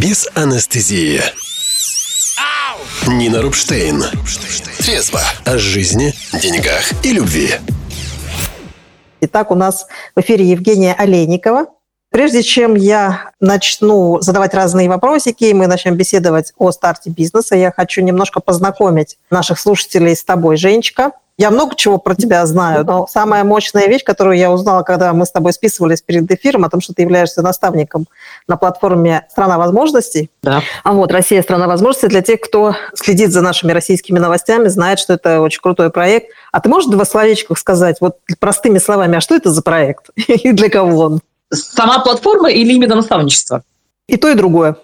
без анестезии. Нина Рубштейн. Трезво о жизни, деньгах и любви. Итак, у нас в эфире Евгения Олейникова. Прежде чем я начну задавать разные вопросики, и мы начнем беседовать о старте бизнеса, я хочу немножко познакомить наших слушателей с тобой, Женечка. Я много чего про тебя знаю, но самая мощная вещь, которую я узнала, когда мы с тобой списывались перед эфиром, о том, что ты являешься наставником на платформе «Страна возможностей». Да. А вот «Россия – страна возможностей» для тех, кто следит за нашими российскими новостями, знает, что это очень крутой проект. А ты можешь два словечка сказать, вот простыми словами, а что это за проект и для кого он? Сама платформа или именно наставничество? И то, и другое.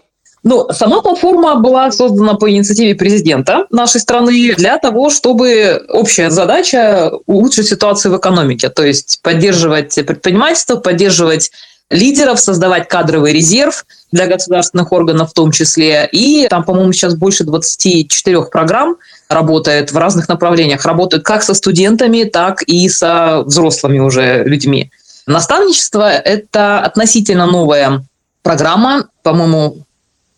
Ну, сама платформа была создана по инициативе президента нашей страны для того, чтобы общая задача улучшить ситуацию в экономике, то есть поддерживать предпринимательство, поддерживать лидеров, создавать кадровый резерв для государственных органов в том числе. И там, по-моему, сейчас больше 24 программ работает в разных направлениях. Работают как со студентами, так и со взрослыми уже людьми. Наставничество – это относительно новая программа, по-моему,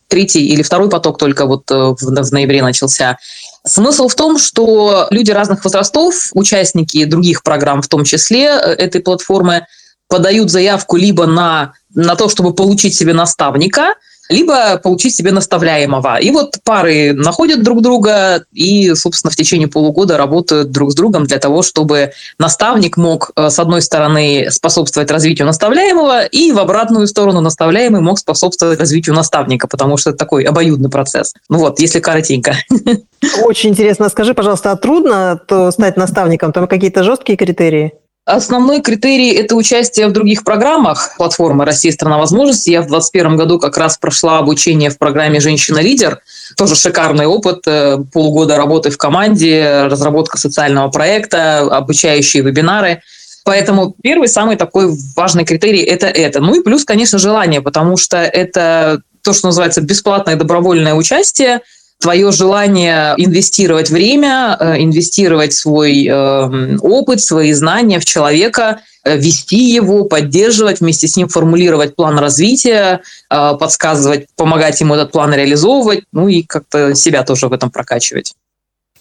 третий или второй поток только вот э, в, в ноябре начался. Смысл в том, что люди разных возрастов, участники других программ в том числе э, этой платформы, подают заявку либо на, на то, чтобы получить себе наставника – либо получить себе наставляемого. И вот пары находят друг друга и, собственно, в течение полугода работают друг с другом для того, чтобы наставник мог, э, с одной стороны, способствовать развитию наставляемого, и в обратную сторону наставляемый мог способствовать развитию наставника, потому что это такой обоюдный процесс. Ну вот, если коротенько. Очень интересно. Скажи, пожалуйста, а трудно то стать наставником? Там какие-то жесткие критерии? Основной критерий – это участие в других программах платформы «Россия – страна возможностей». Я в 2021 году как раз прошла обучение в программе «Женщина-лидер». Тоже шикарный опыт, э, полгода работы в команде, разработка социального проекта, обучающие вебинары. Поэтому первый, самый такой важный критерий – это это. Ну и плюс, конечно, желание, потому что это то, что называется бесплатное добровольное участие – твое желание инвестировать время, э, инвестировать свой э, опыт, свои знания в человека, э, вести его, поддерживать, вместе с ним формулировать план развития, подсказывать, помогать ему этот план реализовывать, ну и как-то себя тоже в этом прокачивать.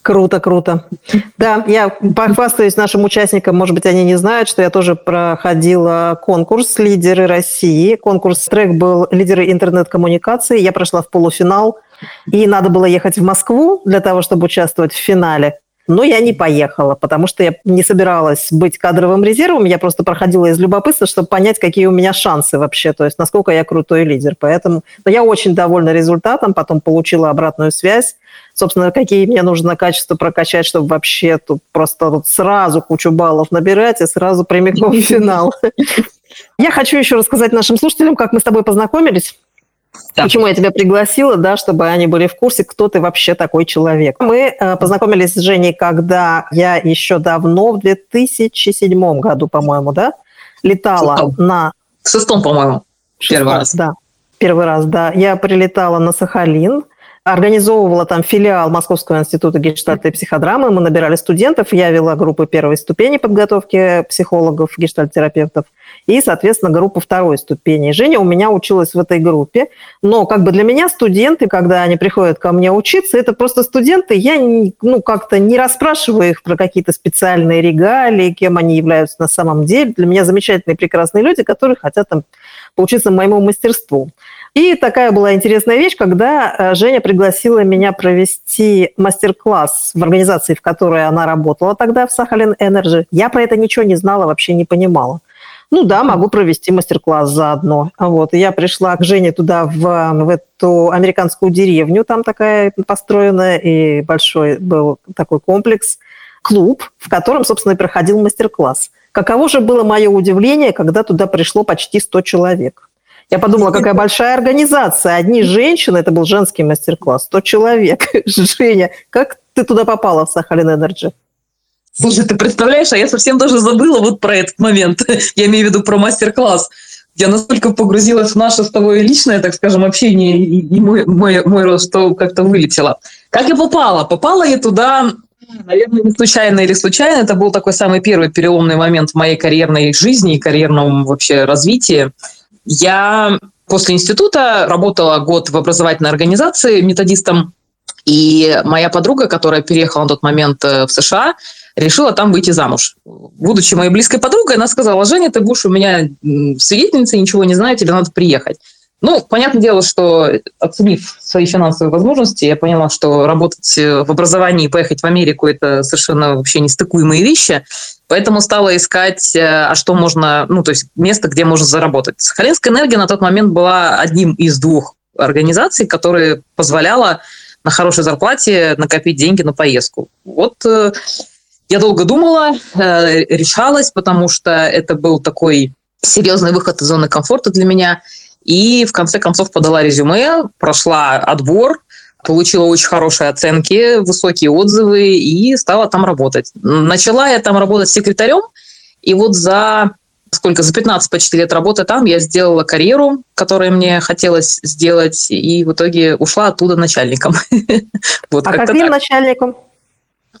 Круто, круто. Да, я похвастаюсь нашим участникам, может быть, они не знают, что я тоже проходила конкурс «Лидеры России». Конкурс трек был «Лидеры интернет-коммуникации». Я прошла в полуфинал, и надо было ехать в Москву для того, чтобы участвовать в финале. Но я не поехала, потому что я не собиралась быть кадровым резервом, я просто проходила из любопытства, чтобы понять, какие у меня шансы вообще, то есть насколько я крутой лидер. Поэтому но я очень довольна результатом, потом получила обратную связь, собственно, какие мне нужно качества прокачать, чтобы вообще тут просто тут сразу кучу баллов набирать и сразу прямиком в финал. Я хочу еще рассказать нашим слушателям, как мы с тобой познакомились. Да. Почему я тебя пригласила, да, чтобы они были в курсе, кто ты вообще такой человек. Мы э, познакомились с Женей, когда я еще давно, в 2007 году, по-моему, да, летала шестом. на... В шестом, по-моему, первый раз. Да, первый раз, да. Я прилетала на Сахалин, организовывала там филиал Московского института гештальта и психодрамы. Мы набирали студентов, я вела группы первой ступени подготовки психологов, гештальтерапевтов и, соответственно, группу второй ступени. Женя у меня училась в этой группе, но как бы для меня студенты, когда они приходят ко мне учиться, это просто студенты, я ну, как-то не расспрашиваю их про какие-то специальные регалии, кем они являются на самом деле. Для меня замечательные, прекрасные люди, которые хотят там, поучиться моему мастерству. И такая была интересная вещь, когда э, Женя пригласила меня провести мастер-класс в организации, в которой она работала тогда, в Сахалин Энерджи. Я про это ничего не знала, вообще не понимала. Ну да, могу провести мастер-класс заодно. Вот. И я пришла к Жене туда, в, в эту американскую деревню, там такая построенная, и большой был такой комплекс, клуб, в котором, собственно, и проходил мастер-класс. Каково же было мое удивление, когда туда пришло почти 100 человек. Я подумала, какая большая организация. Одни женщины, это был женский мастер-класс, 100 человек. Женя, как ты туда попала в Сахалин Энерджи? Слушай, ты представляешь, а я совсем даже забыла вот про этот момент. я имею в виду про мастер-класс. Я настолько погрузилась в наше с тобой личное, так скажем, общение и мой, мой, мой рост, что как-то вылетела. Как я попала? Попала я туда, наверное, не случайно или случайно. Это был такой самый первый переломный момент в моей карьерной жизни и карьерном вообще развитии. Я После института работала год в образовательной организации методистом. И моя подруга, которая переехала на тот момент э, в США, решила там выйти замуж. Будучи моей близкой подругой, она сказала, Женя, ты будешь у меня свидетельницей, ничего не знаю, тебе надо приехать. Ну, понятное дело, что оценив свои финансовые возможности, я поняла, что работать э, в образовании и поехать в Америку – это совершенно вообще нестыкуемые вещи. Поэтому стала искать, э, а что можно, ну, то есть место, где можно заработать. Сахалинская энергия на тот момент была одним из двух организаций, которые позволяла на хорошей зарплате накопить деньги на поездку. Вот э, я долго думала, решалась, потому что это был такой серьезный выход из зоны комфорта для меня – и в конце концов подала резюме, прошла отбор, получила очень хорошие оценки, высокие отзывы и стала там работать. Начала я там работать секретарем, и вот за сколько, за 15 почти лет работы там я сделала карьеру, которую мне хотелось сделать, и в итоге ушла оттуда начальником. а каким начальником?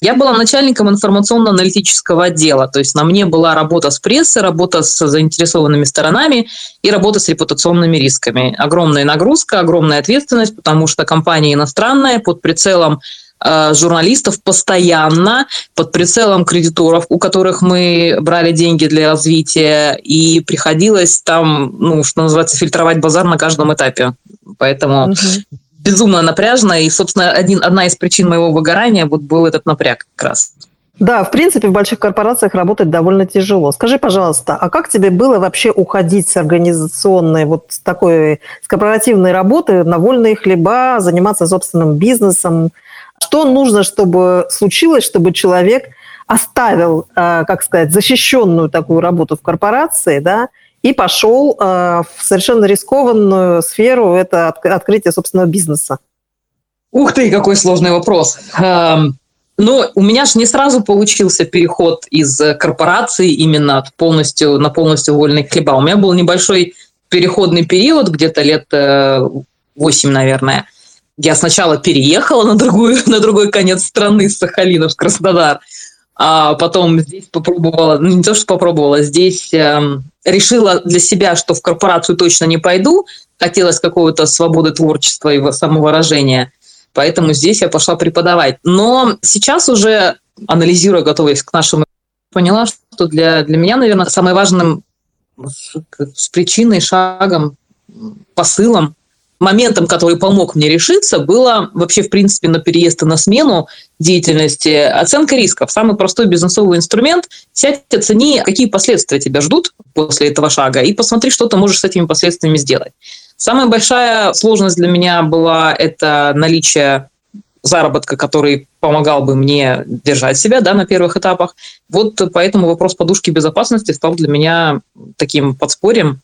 Я была начальником информационно-аналитического отдела, то есть на мне была работа с прессой, работа с заинтересованными сторонами и работа с репутационными рисками. Огромная нагрузка, огромная ответственность, потому что компания иностранная, под прицелом э, журналистов постоянно, под прицелом кредиторов, у которых мы брали деньги для развития, и приходилось там, ну, что называется, фильтровать базар на каждом этапе. Поэтому угу безумно напряжно, и, собственно, один, одна из причин моего выгорания вот был этот напряг как раз. Да, в принципе, в больших корпорациях работать довольно тяжело. Скажи, пожалуйста, а как тебе было вообще уходить с организационной, вот с такой, с корпоративной работы на вольные хлеба, заниматься собственным бизнесом? Что нужно, чтобы случилось, чтобы человек оставил, э, как сказать, защищенную такую работу в корпорации, да, и пошел э, в совершенно рискованную сферу, это открытие собственного бизнеса. Ух ты, какой сложный вопрос. Эм, ну, у меня же не сразу получился переход из корпорации именно полностью, на полностью вольный хлеба. У меня был небольшой переходный период, где-то лет 8, э, наверное. Я сначала переехала на, другую, на другой конец страны, с Сахалина в Краснодар, а потом здесь попробовала, ну не то, что попробовала, здесь эм, решила для себя, что в корпорацию точно не пойду, хотелось какого-то свободы творчества и самовыражения, поэтому здесь я пошла преподавать. Но сейчас уже, анализируя, готовясь к нашему, поняла, что для, для меня, наверное, самым важным с причиной, шагом, посылом моментом, который помог мне решиться, было вообще, в принципе, на переезд и на смену деятельности оценка рисков. Самый простой бизнесовый инструмент. Сядь, оцени, какие последствия тебя ждут после этого шага, и посмотри, что ты можешь с этими последствиями сделать. Самая большая сложность для меня была это наличие заработка, который помогал бы мне держать себя да, на первых этапах. Вот поэтому вопрос подушки безопасности стал для меня таким подспорьем,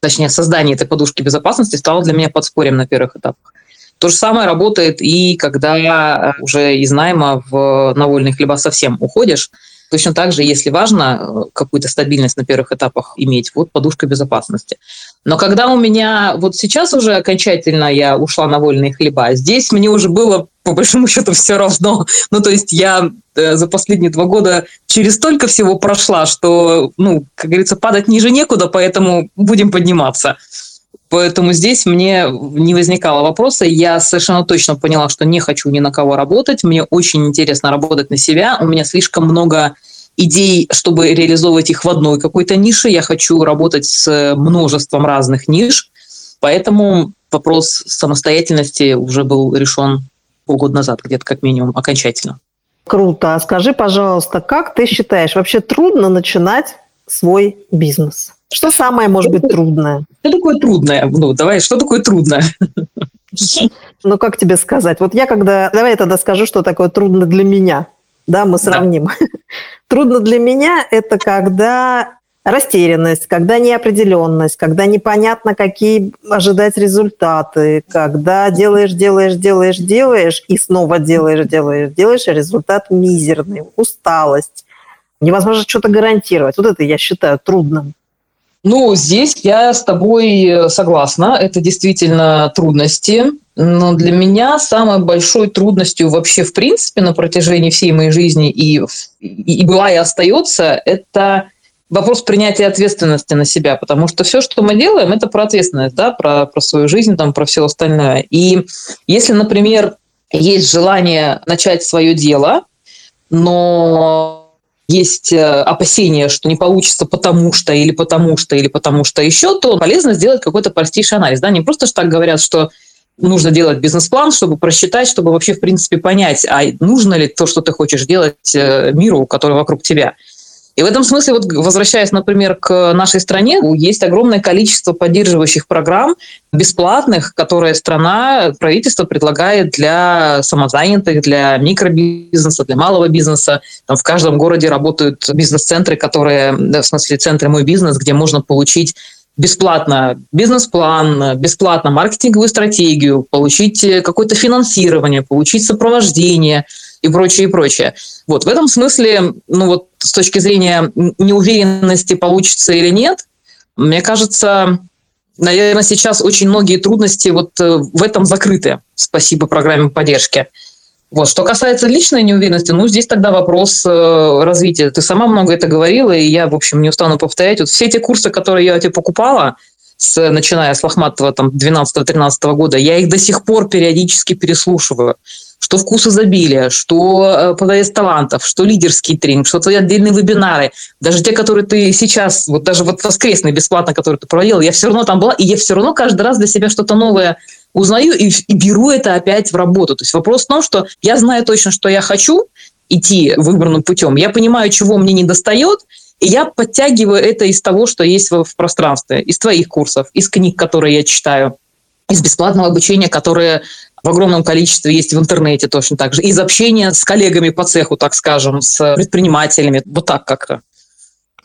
точнее, создание этой подушки безопасности стало для меня подспорьем на первых этапах. То же самое работает и когда уже из найма в на вольные хлеба совсем уходишь. Точно так же, если важно э, какую-то стабильность на первых этапах иметь, вот подушка безопасности. Но когда у меня вот сейчас уже окончательно я ушла на вольные хлеба, здесь мне уже было по большому счету все равно. Ну, то есть я э, за последние два года через столько всего прошла, что, ну, как говорится, падать ниже некуда, поэтому будем подниматься. Поэтому здесь мне не возникало вопроса. Я совершенно точно поняла, что не хочу ни на кого работать. Мне очень интересно работать на себя. У меня слишком много идей, чтобы реализовывать их в одной какой-то нише. Я хочу работать с множеством разных ниш. Поэтому вопрос самостоятельности уже был решен полгода назад, где-то как минимум, окончательно. Круто. А скажи, пожалуйста, как ты считаешь, вообще трудно начинать свой бизнес? Что самое, может быть, трудное? Что такое трудное? Ну, давай, что такое трудное? Ну, как тебе сказать? Вот я когда... Давай я тогда скажу, что такое трудно для меня. Да, мы сравним. Да. Трудно для меня – это когда растерянность, когда неопределенность, когда непонятно, какие ожидать результаты, когда делаешь, делаешь, делаешь, делаешь, и снова делаешь, делаешь, делаешь, и результат мизерный, усталость. Невозможно что-то гарантировать. Вот это я считаю трудным. Ну, здесь я с тобой согласна. Это действительно трудности. Но для меня самой большой трудностью вообще в принципе на протяжении всей моей жизни и, и, и была и остается, это вопрос принятия ответственности на себя, потому что все, что мы делаем, это про ответственность, да, про, про свою жизнь, там, про все остальное. И если, например, есть желание начать свое дело, но есть э, опасения, что не получится потому что, или потому что, или потому что еще, то полезно сделать какой-то простейший анализ. Да? Не просто ж так говорят, что нужно делать бизнес-план, чтобы просчитать, чтобы вообще, в принципе, понять, а нужно ли то, что ты хочешь делать э, миру, который вокруг тебя. И в этом смысле, вот возвращаясь, например, к нашей стране, есть огромное количество поддерживающих программ бесплатных, которые страна, правительство предлагает для самозанятых, для микробизнеса, для малого бизнеса. Там в каждом городе работают бизнес-центры, которые, в смысле, центры «Мой бизнес», где можно получить бесплатно бизнес-план, бесплатно маркетинговую стратегию, получить какое-то финансирование, получить сопровождение и прочее, и прочее. Вот в этом смысле, ну вот с точки зрения неуверенности, получится или нет, мне кажется, наверное, сейчас очень многие трудности вот э, в этом закрыты, спасибо программе поддержки. Вот. Что касается личной неуверенности, ну, здесь тогда вопрос э, развития. Ты сама много это говорила, и я, в общем, не устану повторять. Вот все эти курсы, которые я тебе покупала, с, начиная с Лохматова там 12-13 года, я их до сих пор периодически переслушиваю. Что вкус изобилия, что э, подавец талантов, что лидерский тренинг, что твои отдельные вебинары. Даже те, которые ты сейчас, вот даже вот воскресный бесплатно, который ты проводила, я все равно там была, и я все равно каждый раз для себя что-то новое узнаю и, и беру это опять в работу. То есть вопрос в том, что я знаю точно, что я хочу идти выбранным путем, я понимаю, чего мне не достает, и я подтягиваю это из того, что есть в, в пространстве, из твоих курсов, из книг, которые я читаю, из бесплатного обучения, которое в огромном количестве есть в интернете точно так же, из общения с коллегами по цеху, так скажем, с предпринимателями, вот так как-то.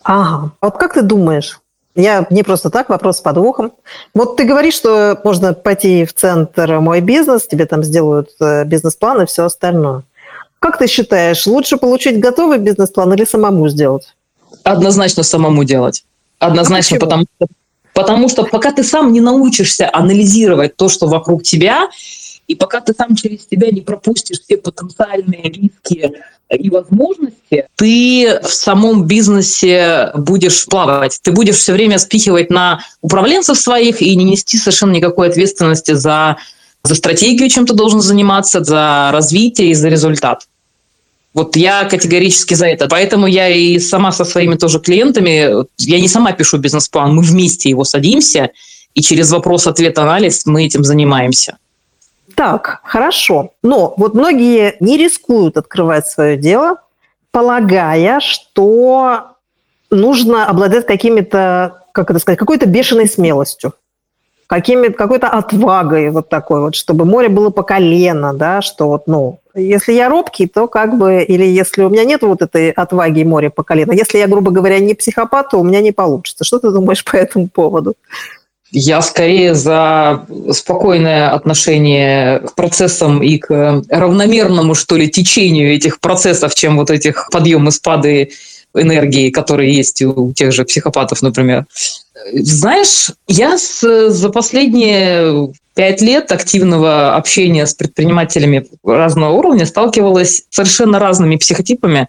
Ага. Вот как ты думаешь, я не просто так, вопрос с подвохом. Вот ты говоришь, что можно пойти в центр «Мой бизнес», тебе там сделают э, бизнес-план и все остальное. Как ты считаешь, лучше получить готовый бизнес-план или самому сделать? Однозначно самому делать. Однозначно, а потому потому что пока ты сам не научишься анализировать то, что вокруг тебя, и пока ты сам через себя не пропустишь все потенциальные риски и возможности, ты в самом бизнесе будешь плавать. Ты будешь все время спихивать на управленцев своих и не нести совершенно никакой ответственности за, за стратегию, чем ты должен заниматься, за развитие и за результат. Вот я категорически за это. Поэтому я и сама со своими тоже клиентами, я не сама пишу бизнес-план, мы вместе его садимся, и через вопрос-ответ-анализ мы этим занимаемся. Так, хорошо. Но вот многие не рискуют открывать свое дело, полагая, что нужно обладать какими-то, как это сказать, какой-то бешеной смелостью, какими, какой-то отвагой вот такой вот, чтобы море было по колено, да, что вот, ну, если я робкий, то как бы, или если у меня нет вот этой отваги и моря по колено, если я, грубо говоря, не психопат, то у меня не получится. Что ты думаешь по этому поводу? Я скорее за спокойное отношение к процессам и к равномерному, что ли, течению этих процессов, чем вот этих подъемы, спады энергии, которые есть у тех же психопатов, например. Знаешь, я с, за последние пять лет активного общения с предпринимателями разного уровня сталкивалась с совершенно разными психотипами,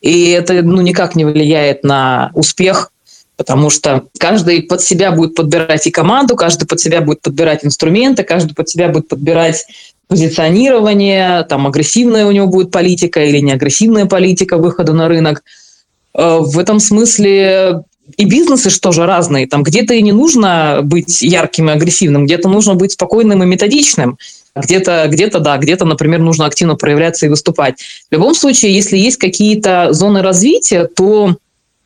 и это ну, никак не влияет на успех потому что каждый под себя будет подбирать и команду, каждый под себя будет подбирать инструменты, каждый под себя будет подбирать позиционирование, там агрессивная у него будет политика или не агрессивная политика выхода на рынок. Э, в этом смысле и бизнесы что же разные. Там где-то и не нужно быть ярким и агрессивным, где-то нужно быть спокойным и методичным. Где-то, где-то, да, где-то, например, нужно активно проявляться и выступать. В любом случае, если есть какие-то зоны развития, то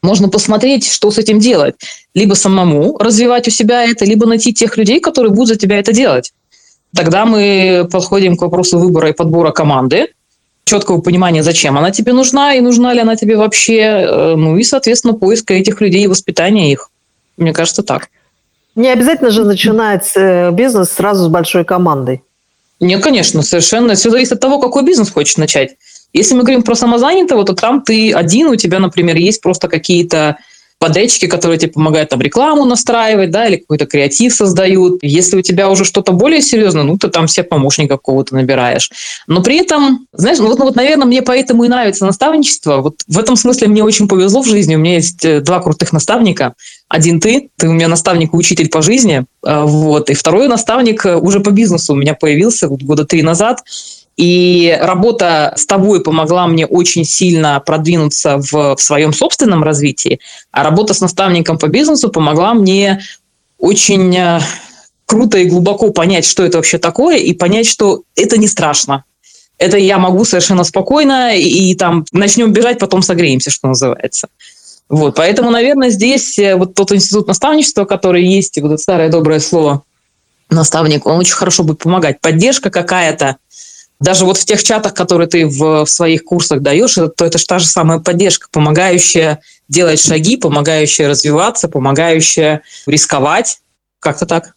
можно посмотреть, что с этим делать. Либо самому развивать у себя это, либо найти тех людей, которые будут за тебя это делать. Тогда мы подходим к вопросу выбора и подбора команды, четкого понимания, зачем она тебе нужна и нужна ли она тебе вообще, э, ну и, соответственно, поиска этих людей и воспитания их. Мне кажется, так. Не обязательно же начинать э, бизнес сразу с большой командой. Нет, конечно, совершенно. Все зависит от того, какой бизнес хочешь начать. Если мы говорим про самозанятого, то там ты один, у тебя, например, есть просто какие-то подрядчики, которые тебе помогают там рекламу настраивать, да, или какой-то креатив создают. Если у тебя уже что-то более серьезное, ну, ты там все помощника какого-то набираешь. Но при этом, знаешь, ну вот, ну, вот, наверное, мне поэтому и нравится наставничество. Вот в этом смысле мне очень повезло в жизни. У меня есть э, два крутых наставника. Один ты, ты у меня наставник и учитель по жизни, э, вот, и второй наставник э, уже по бизнесу у меня появился вот года три назад. И работа с тобой помогла мне очень сильно продвинуться в, в своем собственном развитии, а работа с наставником по бизнесу помогла мне очень э, круто и глубоко понять, что это вообще такое, и понять, что это не страшно. Это я могу совершенно спокойно, и, и там начнем бежать, потом согреемся, что называется. Вот, поэтому, наверное, здесь э, вот тот институт наставничества, который есть, и вот это старое доброе слово наставник, он очень хорошо будет помогать. Поддержка какая-то, даже вот в тех чатах, которые ты в, в своих курсах даешь, это, то это же та же самая поддержка, помогающая делать шаги, помогающая развиваться, помогающая рисковать. Как-то так.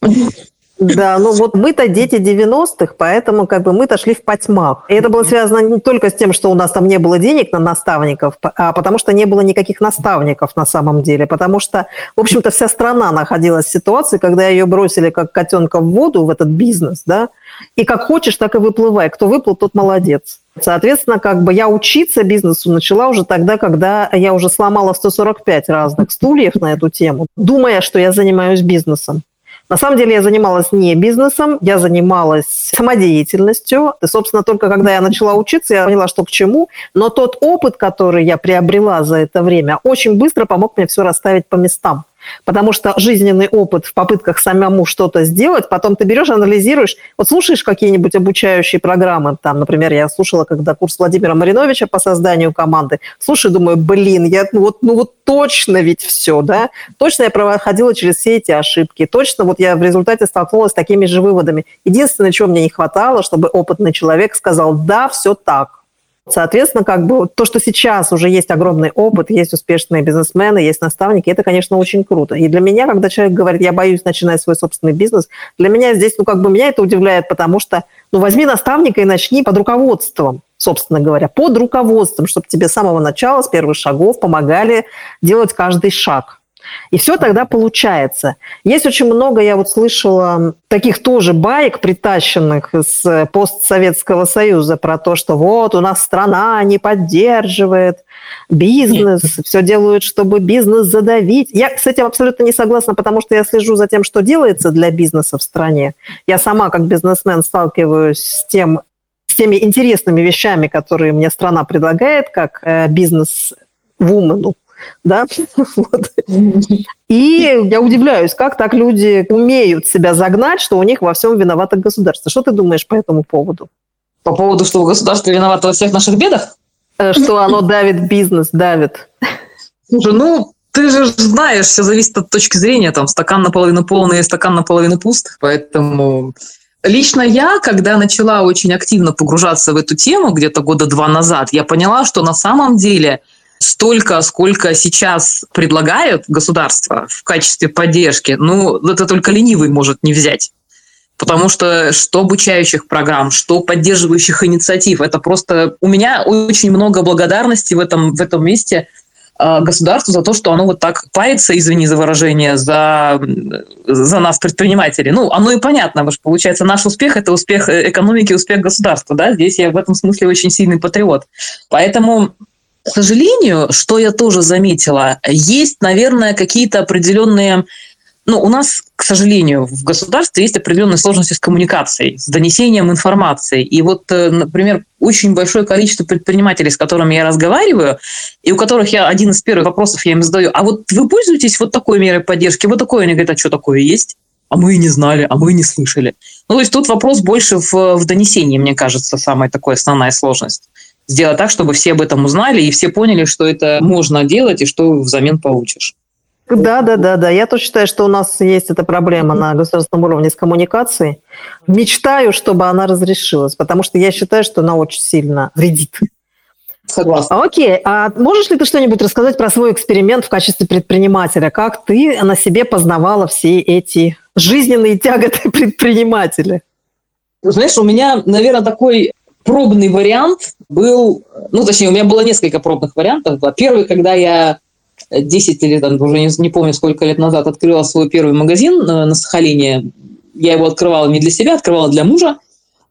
Да, ну вот мы-то дети 90-х, поэтому как бы мы-то шли в потьмах. И это было связано не только с тем, что у нас там не было денег на наставников, а потому что не было никаких наставников на самом деле. Потому что, в общем-то, вся страна находилась в ситуации, когда ее бросили как котенка в воду, в этот бизнес, да, и как хочешь, так и выплывай. Кто выплыл, тот молодец. Соответственно, как бы я учиться бизнесу начала уже тогда, когда я уже сломала 145 разных стульев на эту тему, думая, что я занимаюсь бизнесом. На самом деле я занималась не бизнесом, я занималась самодеятельностью. И, собственно, только когда я начала учиться, я поняла, что к чему. Но тот опыт, который я приобрела за это время, очень быстро помог мне все расставить по местам. Потому что жизненный опыт в попытках самому что-то сделать, потом ты берешь, анализируешь, вот слушаешь какие-нибудь обучающие программы, там, например, я слушала когда курс Владимира Мариновича по созданию команды, слушай, думаю, блин, я, ну, вот, ну вот точно ведь все, да, точно я проходила через все эти ошибки, точно вот я в результате столкнулась с такими же выводами. Единственное, чего мне не хватало, чтобы опытный человек сказал, да, все так, Соответственно, как бы то, что сейчас уже есть огромный опыт, есть успешные бизнесмены, есть наставники, это, конечно, очень круто. И для меня, когда человек говорит, я боюсь начинать свой собственный бизнес, для меня здесь, ну, как бы меня это удивляет, потому что, ну, возьми наставника и начни под руководством собственно говоря, под руководством, чтобы тебе с самого начала, с первых шагов помогали делать каждый шаг. И все тогда получается. Есть очень много, я вот слышала, таких тоже баек, притащенных из э, постсоветского союза про то, что вот у нас страна не поддерживает бизнес, все делают, чтобы бизнес задавить. Я с этим абсолютно не согласна, потому что я слежу за тем, что делается для бизнеса в стране. Я сама как бизнесмен сталкиваюсь с тем, с теми интересными вещами, которые мне страна предлагает, как э, бизнес-вумену да, вот. И я удивляюсь, как так люди умеют себя загнать, что у них во всем виновато государство. Что ты думаешь по этому поводу? По поводу, что государство виновато во всех наших бедах? Э, что оно давит бизнес, давит. Слушай, ну, ты же знаешь, все зависит от точки зрения, там, стакан наполовину полный, стакан наполовину пуст, поэтому... Лично я, когда начала очень активно погружаться в эту тему где-то года два назад, я поняла, что на самом деле – столько, сколько сейчас предлагают государство в качестве поддержки, ну, это только ленивый может не взять. Потому что что обучающих программ, что поддерживающих инициатив, это просто... У меня очень много благодарности в этом, в этом месте а, государству за то, что оно вот так парится, извини за выражение, за, за нас, предпринимателей. Ну, оно и понятно, потому что, получается, наш успех – это успех экономики, успех государства. Да? Здесь я в этом смысле очень сильный патриот. Поэтому к сожалению, что я тоже заметила, есть, наверное, какие-то определенные ну, у нас, к сожалению, в государстве есть определенные сложности с коммуникацией, с донесением информации. И вот, э, например, очень большое количество предпринимателей, с которыми я разговариваю, и у которых я один из первых вопросов я им задаю, а вот вы пользуетесь вот такой мерой поддержки, вот такой, они говорят, а что такое есть? А мы и не знали, а мы и не слышали. Ну, то есть тут вопрос больше в, в донесении, мне кажется, самая такая основная сложность сделать так, чтобы все об этом узнали и все поняли, что это можно делать и что взамен получишь. Да, да, да, да. Я тоже считаю, что у нас есть эта проблема на государственном уровне с коммуникацией. Мечтаю, чтобы она разрешилась, потому что я считаю, что она очень сильно вредит. Согласна. Окей, а можешь ли ты что-нибудь рассказать про свой эксперимент в качестве предпринимателя? Как ты на себе познавала все эти жизненные тяготы предпринимателя? Знаешь, у меня, наверное, такой пробный вариант был, ну, точнее, у меня было несколько пробных вариантов. Первый, когда я 10 или там, уже не, не помню, сколько лет назад открыла свой первый магазин на, на Сахалине. Я его открывала не для себя, открывала для мужа,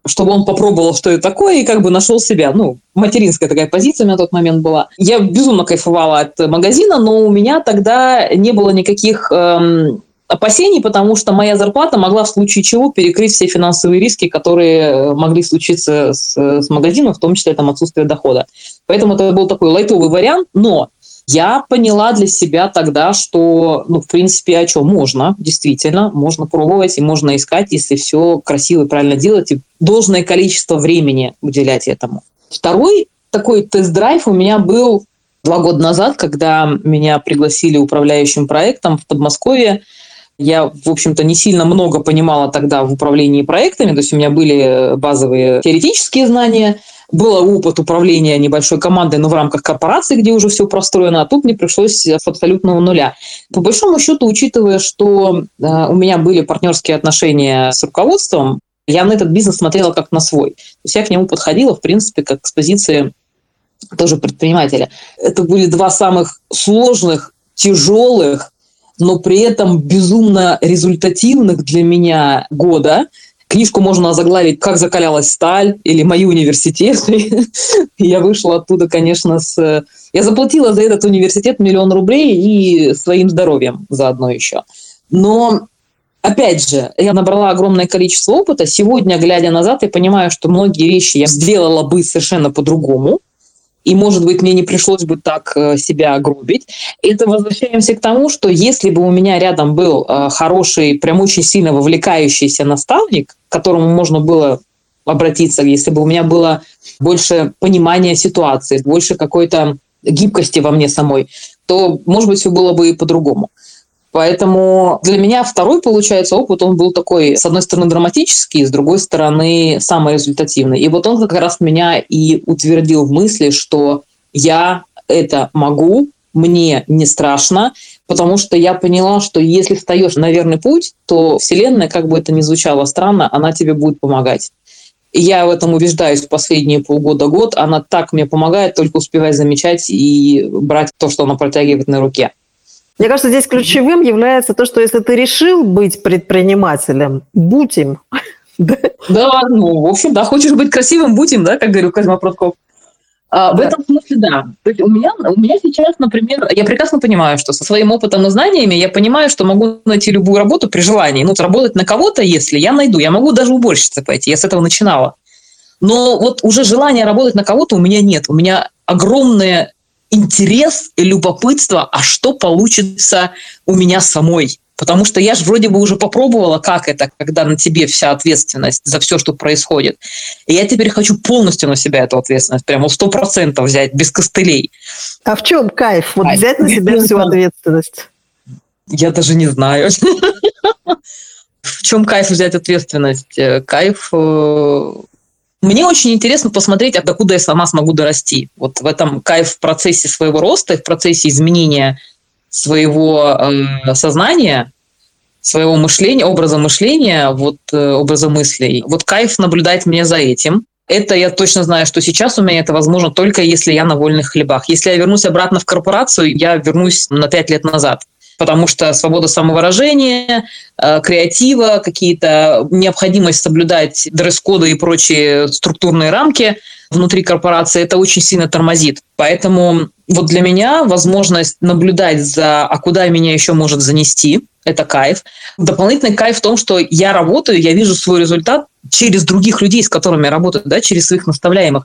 чтобы он попробовал, что это такое, и как бы нашел себя. Ну, материнская такая позиция у меня на тот момент была. Я безумно кайфовала от магазина, но у меня тогда не было никаких эм, опасений, потому что моя зарплата могла в случае чего перекрыть все финансовые риски, которые э, могли случиться с, с магазином, в том числе там отсутствие дохода. Поэтому это был такой лайтовый вариант, но я поняла для себя тогда, что, ну, в принципе, о чем можно, действительно, можно пробовать и можно искать, если все красиво и правильно делать, и должное количество времени уделять этому. Второй такой тест-драйв у меня был два года назад, когда меня пригласили управляющим проектом в Подмосковье. Я, в общем-то, не сильно много понимала тогда в управлении проектами, то есть у меня были базовые теоретические знания – был опыт управления небольшой командой, но в рамках корпорации, где уже все простроено, а тут мне пришлось с абсолютного нуля. По большому счету, учитывая, что э, у меня были партнерские отношения с руководством, я на этот бизнес смотрела как на свой. То есть я к нему подходила, в принципе, как с позиции тоже предпринимателя. Это были два самых сложных, тяжелых, но при этом безумно результативных для меня года – Книжку можно заглавить «Как закалялась сталь» или «Мои университеты». Я вышла оттуда, конечно, с... Я заплатила за этот университет миллион рублей и своим здоровьем заодно еще. Но Опять же, я набрала огромное количество опыта. Сегодня, глядя назад, я понимаю, что многие вещи я сделала бы совершенно по-другому и, может быть, мне не пришлось бы так э, себя гробить. Это возвращаемся к тому, что если бы у меня рядом был э, хороший, прям очень сильно вовлекающийся наставник, к которому можно было обратиться, если бы у меня было больше понимания ситуации, больше какой-то гибкости во мне самой, то, может быть, все было бы и по-другому. Поэтому для меня второй, получается, опыт, он был такой, с одной стороны, драматический, с другой стороны, самый результативный. И вот он как раз меня и утвердил в мысли, что я это могу, мне не страшно, потому что я поняла, что если встаешь на верный путь, то Вселенная, как бы это ни звучало странно, она тебе будет помогать. Я в этом убеждаюсь последние полгода-год. Она так мне помогает, только успевай замечать и брать то, что она протягивает на руке. Мне кажется, здесь ключевым является то, что если ты решил быть предпринимателем, будь им. Да, ну, в общем, да, хочешь быть красивым, будь им, да, как говорил Козьма Прутков. А, в этом смысле, да. То есть у меня, у меня сейчас, например, я прекрасно понимаю, что со своим опытом и знаниями я понимаю, что могу найти любую работу при желании. Ну, работать на кого-то, если я найду. Я могу даже уборщицей пойти. Я с этого начинала. Но вот уже желания работать на кого-то у меня нет. У меня огромное интерес и любопытство, а что получится у меня самой. Потому что я же вроде бы уже попробовала, как это, когда на тебе вся ответственность за все, что происходит. И я теперь хочу полностью на себя эту ответственность, прямо сто процентов взять, без костылей. А в чем кайф? Вот взять на себя всю ответственность? Я даже не знаю. В чем кайф взять ответственность? Э, кайф э, мне очень интересно посмотреть, а докуда я сама смогу дорасти. Вот в этом кайф в процессе своего роста, в процессе изменения своего э, сознания, своего мышления, образа мышления, вот э, образа мыслей. Вот кайф наблюдать мне за этим. Это я точно знаю, что сейчас у меня это возможно только если я на вольных хлебах. Если я вернусь обратно в корпорацию, я вернусь на пять лет назад потому что свобода самовыражения, э, креатива, какие-то необходимость соблюдать дресс-коды и прочие структурные рамки внутри корпорации, это очень сильно тормозит. Поэтому вот для меня возможность наблюдать за, а куда меня еще может занести, это кайф. Дополнительный кайф в том, что я работаю, я вижу свой результат через других людей, с которыми я работаю, да, через своих наставляемых.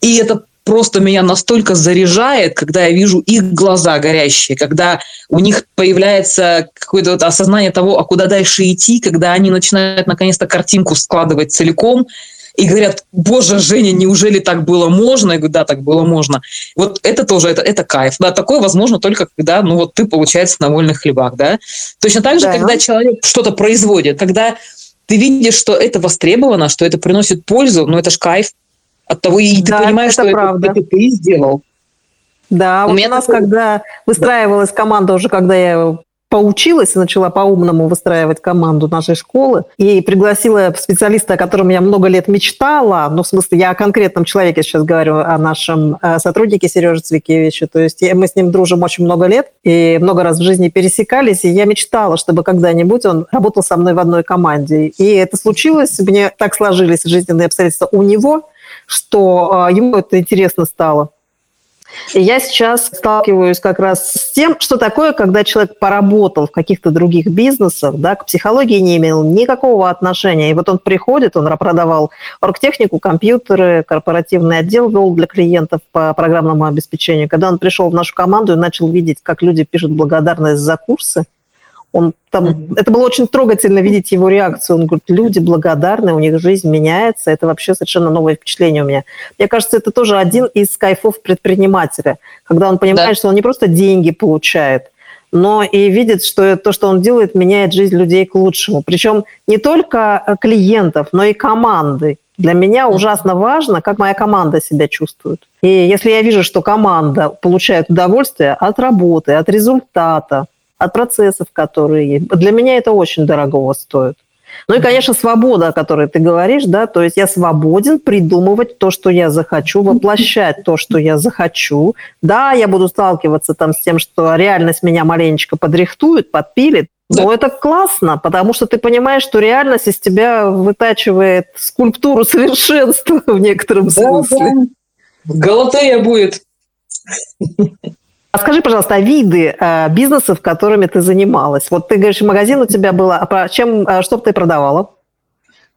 И это просто меня настолько заряжает, когда я вижу их глаза горящие, когда у них появляется какое-то вот осознание того, а куда дальше идти, когда они начинают наконец-то картинку складывать целиком, и говорят, боже, Женя, неужели так было можно? Я говорю, да, так было можно. Вот это тоже, это, это кайф. Да, такое возможно только когда, ну вот ты, получается, на вольных хлебах, да. Точно так же, да. когда человек что-то производит, когда ты видишь, что это востребовано, что это приносит пользу, ну это ж кайф от того, и да, ты понимаешь, это что правда. это, это ты сделал. Да, у, у меня нас, такой... когда выстраивалась команда уже, когда я поучилась и начала по-умному выстраивать команду нашей школы. И пригласила специалиста, о котором я много лет мечтала. Ну, в смысле, я о конкретном человеке сейчас говорю, о нашем э, сотруднике Сереже Цвикевиче. То есть мы с ним дружим очень много лет и много раз в жизни пересекались. И я мечтала, чтобы когда-нибудь он работал со мной в одной команде. И это случилось. Мне так сложились жизненные обстоятельства у него, что э, ему это интересно стало. И я сейчас сталкиваюсь как раз с тем, что такое, когда человек поработал в каких-то других бизнесах, да, к психологии не имел никакого отношения. И вот он приходит, он продавал оргтехнику, компьютеры, корпоративный отдел вел для клиентов по программному обеспечению. Когда он пришел в нашу команду и начал видеть, как люди пишут благодарность за курсы, он там, mm-hmm. Это было очень трогательно видеть его реакцию. Он говорит, люди благодарны, у них жизнь меняется. Это вообще совершенно новое впечатление у меня. Мне кажется, это тоже один из кайфов предпринимателя, когда он понимает, да. что он не просто деньги получает, но и видит, что то, что он делает, меняет жизнь людей к лучшему. Причем не только э, клиентов, но и команды. Для меня ужасно важно, как моя команда себя чувствует. И если я вижу, что команда получает удовольствие от работы, от результата, от процессов, которые есть. Для меня это очень дорого стоит. Ну и, конечно, свобода, о которой ты говоришь, да, то есть я свободен придумывать то, что я захочу, воплощать то, что я захочу. Да, я буду сталкиваться там с тем, что реальность меня маленечко подрихтует, подпилит, но это классно, потому что ты понимаешь, что реальность из тебя вытачивает скульптуру совершенства в некотором да, смысле. Да. Галатея будет. А скажи, пожалуйста, а виды э, бизнесов, которыми ты занималась? Вот ты говоришь, магазин у тебя был, а чем, э, что ты продавала?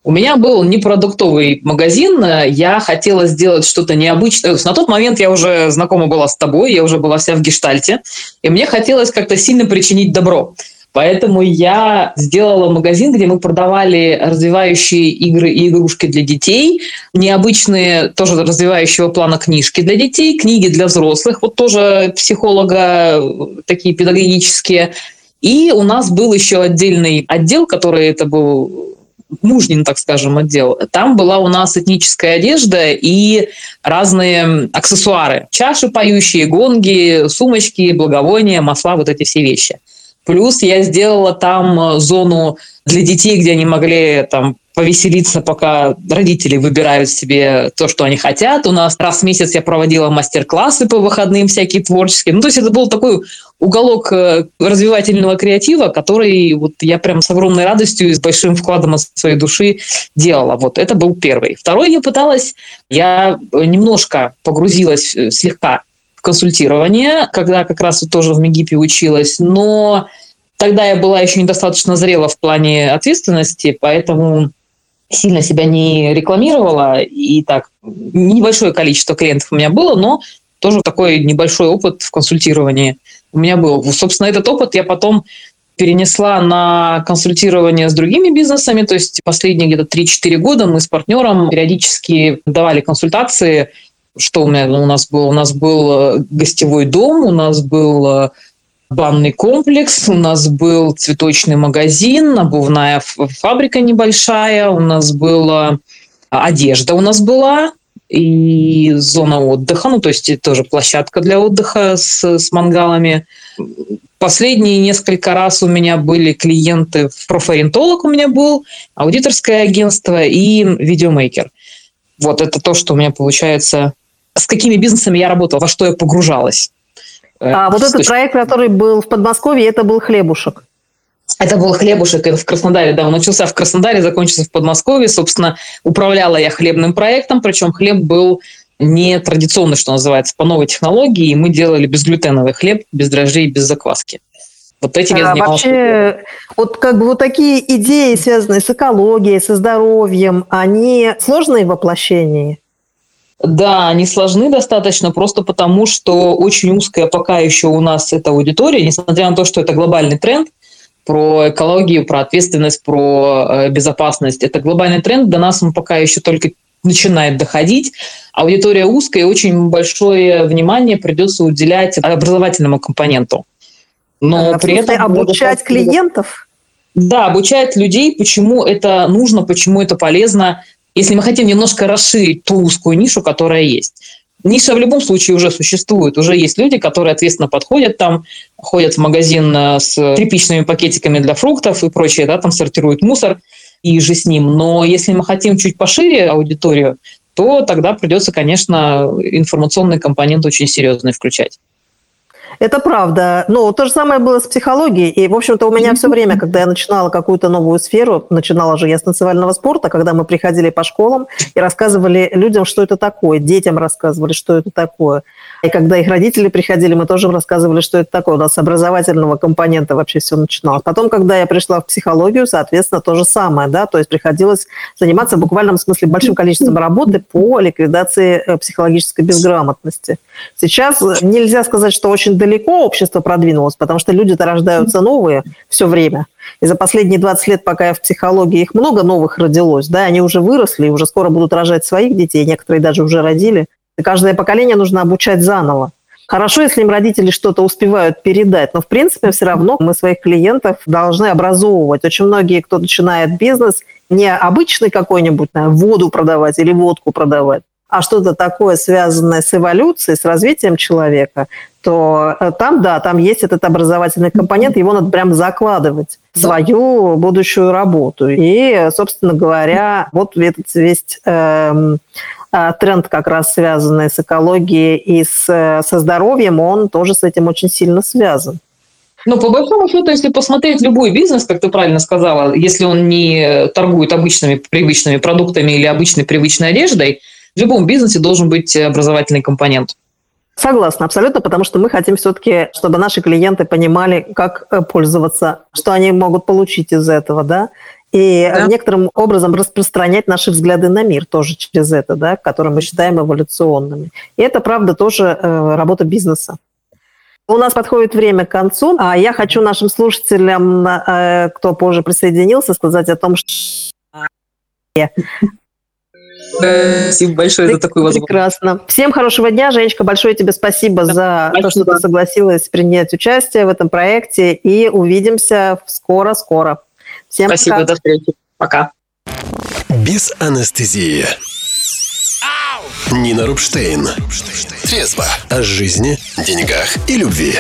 У меня был непродуктовый магазин, я хотела сделать что-то необычное. На тот момент я уже знакома была с тобой, я уже была вся в гештальте, и мне хотелось как-то сильно причинить добро. Поэтому я сделала магазин, где мы продавали развивающие игры и игрушки для детей, необычные тоже развивающего плана книжки для детей, книги для взрослых, вот тоже психолога такие педагогические. И у нас был еще отдельный отдел, который это был мужнин, так скажем, отдел. Там была у нас этническая одежда и разные аксессуары. Чаши поющие, гонги, сумочки, благовония, масла, вот эти все вещи. Плюс я сделала там э, зону для детей, где они могли там повеселиться, пока родители выбирают себе то, что они хотят. У нас раз в месяц я проводила мастер-классы по выходным всякие творческие. Ну, то есть это был такой уголок э, развивательного креатива, который вот я прям с огромной радостью и с большим вкладом от своей души делала. Вот это был первый. Второй я пыталась, я немножко погрузилась э, слегка консультирование, когда как раз тоже в МИГИПе училась, но тогда я была еще недостаточно зрела в плане ответственности, поэтому сильно себя не рекламировала, и так небольшое количество клиентов у меня было, но тоже такой небольшой опыт в консультировании у меня был. Собственно, этот опыт я потом перенесла на консультирование с другими бизнесами, то есть последние где-то 3-4 года мы с партнером периодически давали консультации что у, меня, у нас был? У нас был э, гостевой дом, у нас был э, банный комплекс, у нас был цветочный магазин, обувная фабрика небольшая, у нас была одежда у нас была, и зона отдыха, ну, то есть тоже площадка для отдыха с, с мангалами. Последние несколько раз у меня были клиенты, профориентолог у меня был, аудиторское агентство и видеомейкер. Вот это то, что у меня получается с какими бизнесами я работала, во что я погружалась. А вот этот проект, который был в Подмосковье, это был хлебушек. Это был хлебушек в Краснодаре, да, он начался в Краснодаре, закончился в Подмосковье. Собственно, управляла я хлебным проектом, причем хлеб был не традиционный, что называется, по новой технологии, и мы делали безглютеновый хлеб, без дрожжей, без закваски. Вот этим а, я занималась. Вообще, вот как бы вот такие идеи, связанные с экологией, со здоровьем, они сложные в воплощении? Да, они сложны достаточно просто потому, что очень узкая пока еще у нас эта аудитория, несмотря на то, что это глобальный тренд про экологию, про ответственность, про э, безопасность. Это глобальный тренд, до нас он пока еще только начинает доходить. Аудитория узкая, и очень большое внимание придется уделять образовательному компоненту. Но а, при этом обучать клиентов? Да, обучать людей, почему это нужно, почему это полезно, если мы хотим немножко расширить ту узкую нишу, которая есть. ниша в любом случае уже существует. Уже есть люди, которые ответственно подходят там, ходят в магазин э, с тряпичными пакетиками для фруктов и прочее, да, там сортируют мусор и же с ним. Но если мы хотим чуть пошире аудиторию, то тогда придется, конечно, информационный компонент очень серьезный включать. Это правда. Ну, то же самое было с психологией. И, в общем-то, у меня все время, когда я начинала какую-то новую сферу, начинала же я с танцевального спорта, когда мы приходили по школам и рассказывали людям, что это такое, детям рассказывали, что это такое. И когда их родители приходили, мы тоже рассказывали, что это такое. У нас с образовательного компонента вообще все начиналось. Потом, когда я пришла в психологию, соответственно, то же самое, да, то есть приходилось заниматься в буквальном смысле большим количеством работы по ликвидации э, психологической безграмотности. Сейчас нельзя сказать, что очень далеко общество продвинулось, потому что люди-то рождаются новые все время. И за последние 20 лет, пока я в психологии, их много новых родилось, да, они уже выросли, уже скоро будут рожать своих детей, некоторые даже уже родили. Каждое поколение нужно обучать заново. Хорошо, если им родители что-то успевают передать, но в принципе все равно мы своих клиентов должны образовывать. Очень многие, кто начинает бизнес, не обычный какой-нибудь воду продавать или водку продавать, а что-то такое, связанное с эволюцией, с развитием человека, то э, там, да, там есть этот образовательный компонент, его надо прям закладывать в свою будущую работу. И, собственно говоря, вот этот весь эм, а, тренд, как раз связанный с экологией и с, со здоровьем, он тоже с этим очень сильно связан. Ну, по большому счету, если посмотреть любой бизнес, как ты правильно сказала, если он не торгует обычными привычными продуктами или обычной привычной одеждой, в любом бизнесе должен быть образовательный компонент. Согласна, абсолютно, потому что мы хотим все-таки, чтобы наши клиенты понимали, как э, пользоваться, что они могут получить из этого, да, и да. некоторым образом распространять наши взгляды на мир тоже через это, да, которые мы считаем эволюционными. И это, правда, тоже э, работа бизнеса. У нас подходит время к концу, а я хочу нашим слушателям, э, кто позже присоединился, сказать о том, что Спасибо большое за такую возможность. Прекрасно. Всем хорошего дня. Женечка, большое тебе спасибо за спасибо. то, что ты согласилась принять участие в этом проекте. И увидимся скоро-скоро. Всем Спасибо, пока. до встречи. Пока. Без анестезии. Нина Рубштейн. Трезво о жизни, деньгах и любви.